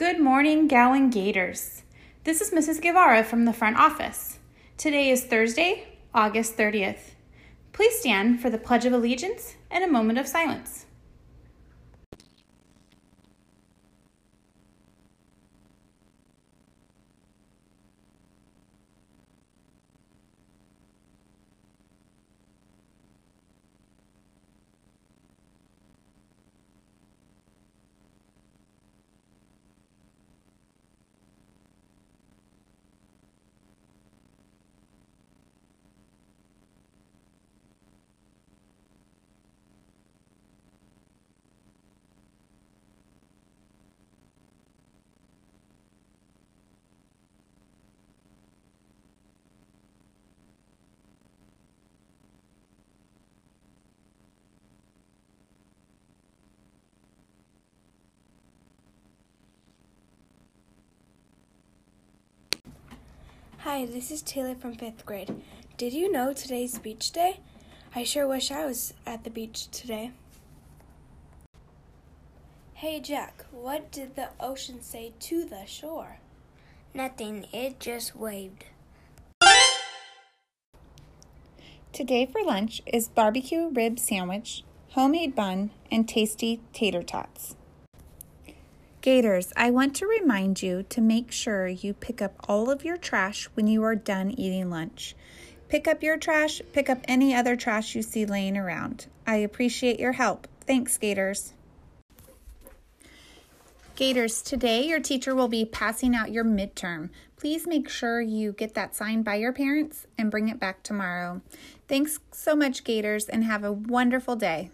Good morning, Gowan Gators. This is Mrs. Guevara from the front office. Today is Thursday, August 30th. Please stand for the Pledge of Allegiance and a moment of silence. Hi, this is Taylor from fifth grade. Did you know today's beach day? I sure wish I was at the beach today. Hey Jack, what did the ocean say to the shore? Nothing, it just waved. Today for lunch is barbecue rib sandwich, homemade bun, and tasty tater tots. Gators, I want to remind you to make sure you pick up all of your trash when you are done eating lunch. Pick up your trash, pick up any other trash you see laying around. I appreciate your help. Thanks, Gators. Gators, today your teacher will be passing out your midterm. Please make sure you get that signed by your parents and bring it back tomorrow. Thanks so much, Gators, and have a wonderful day.